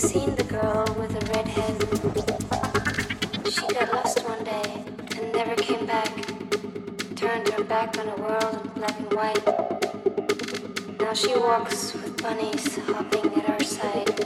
seen the girl with the red head? She got lost one day and never came back. Turned her back on the world of black and white. Now she walks with bunnies hopping at her side.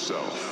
yourself.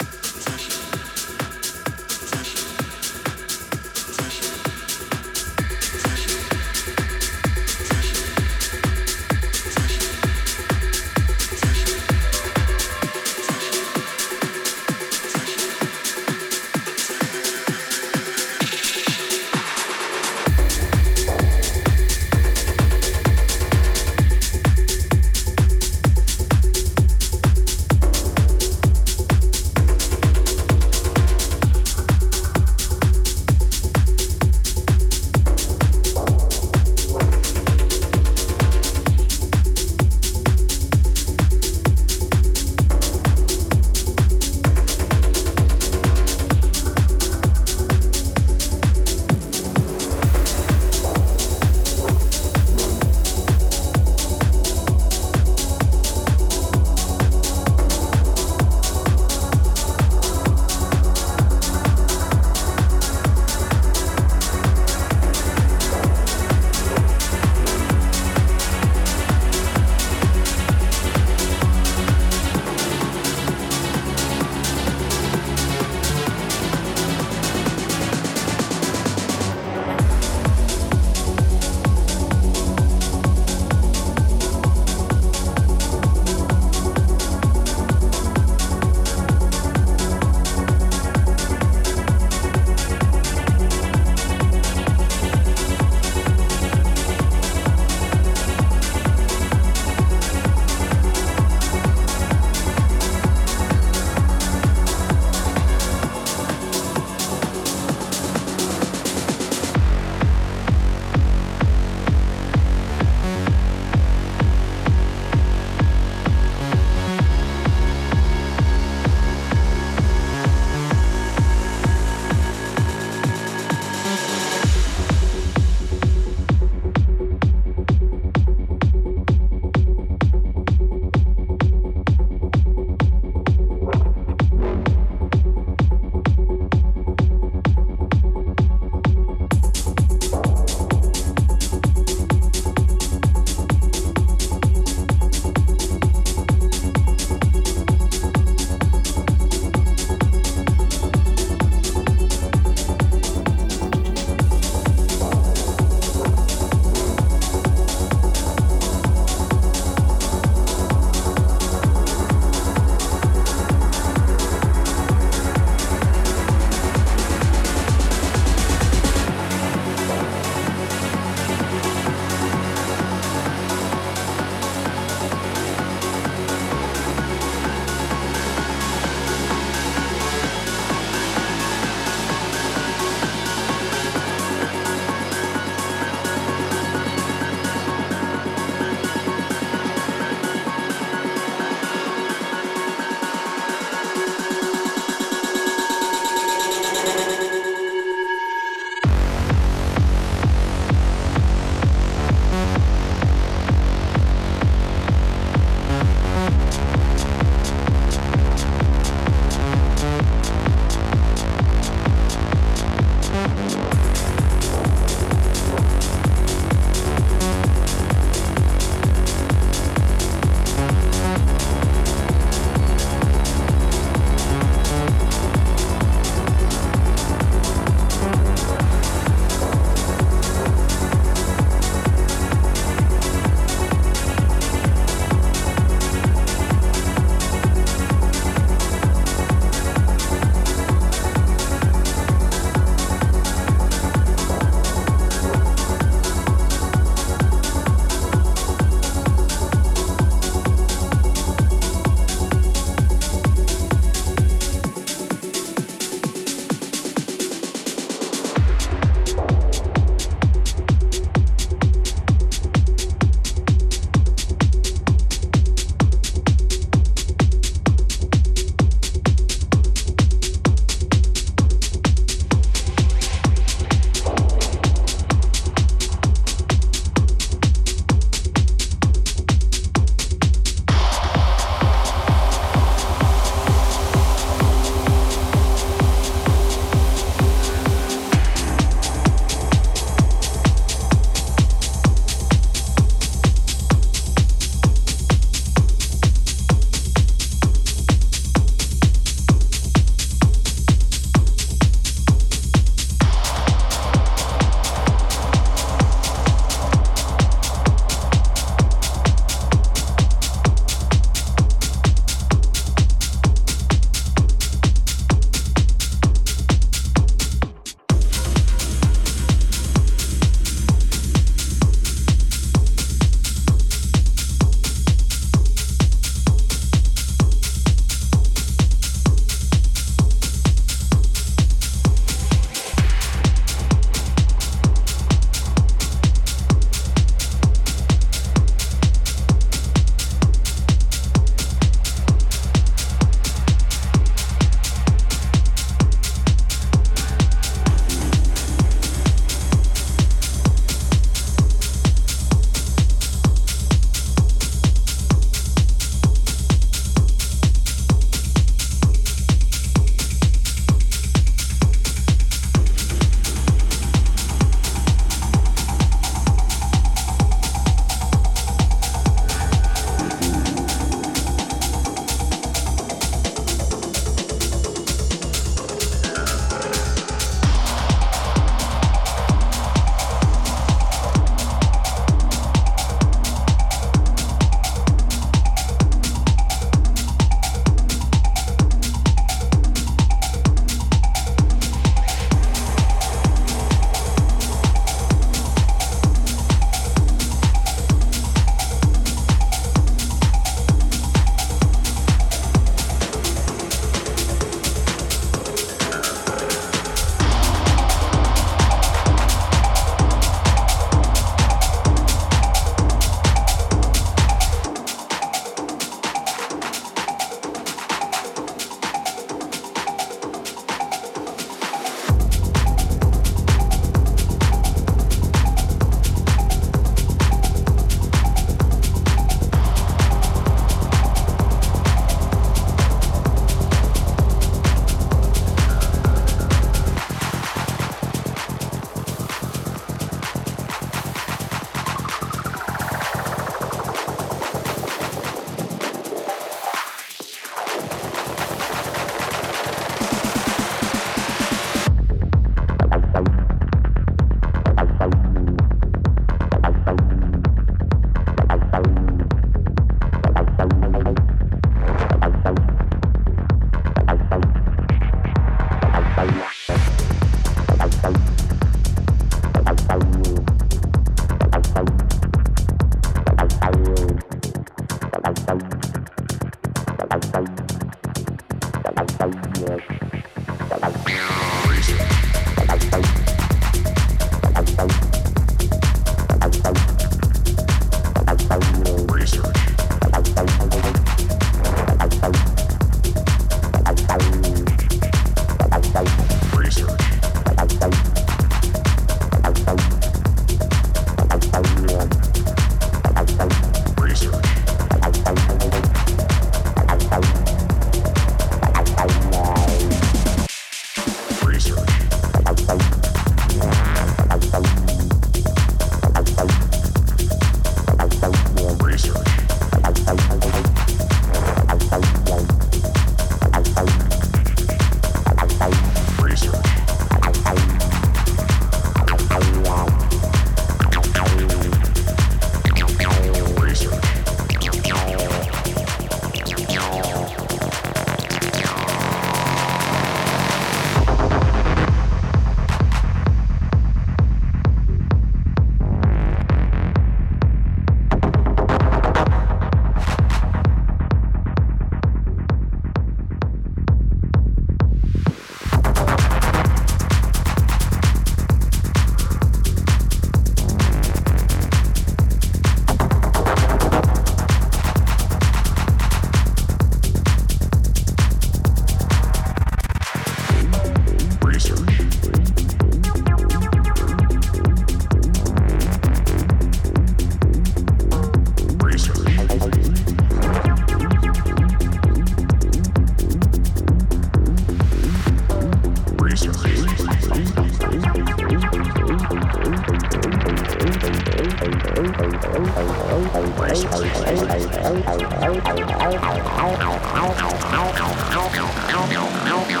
Audio, audio, audio, audio, audio, audio, audio, audio, audio, audio, audio, audio,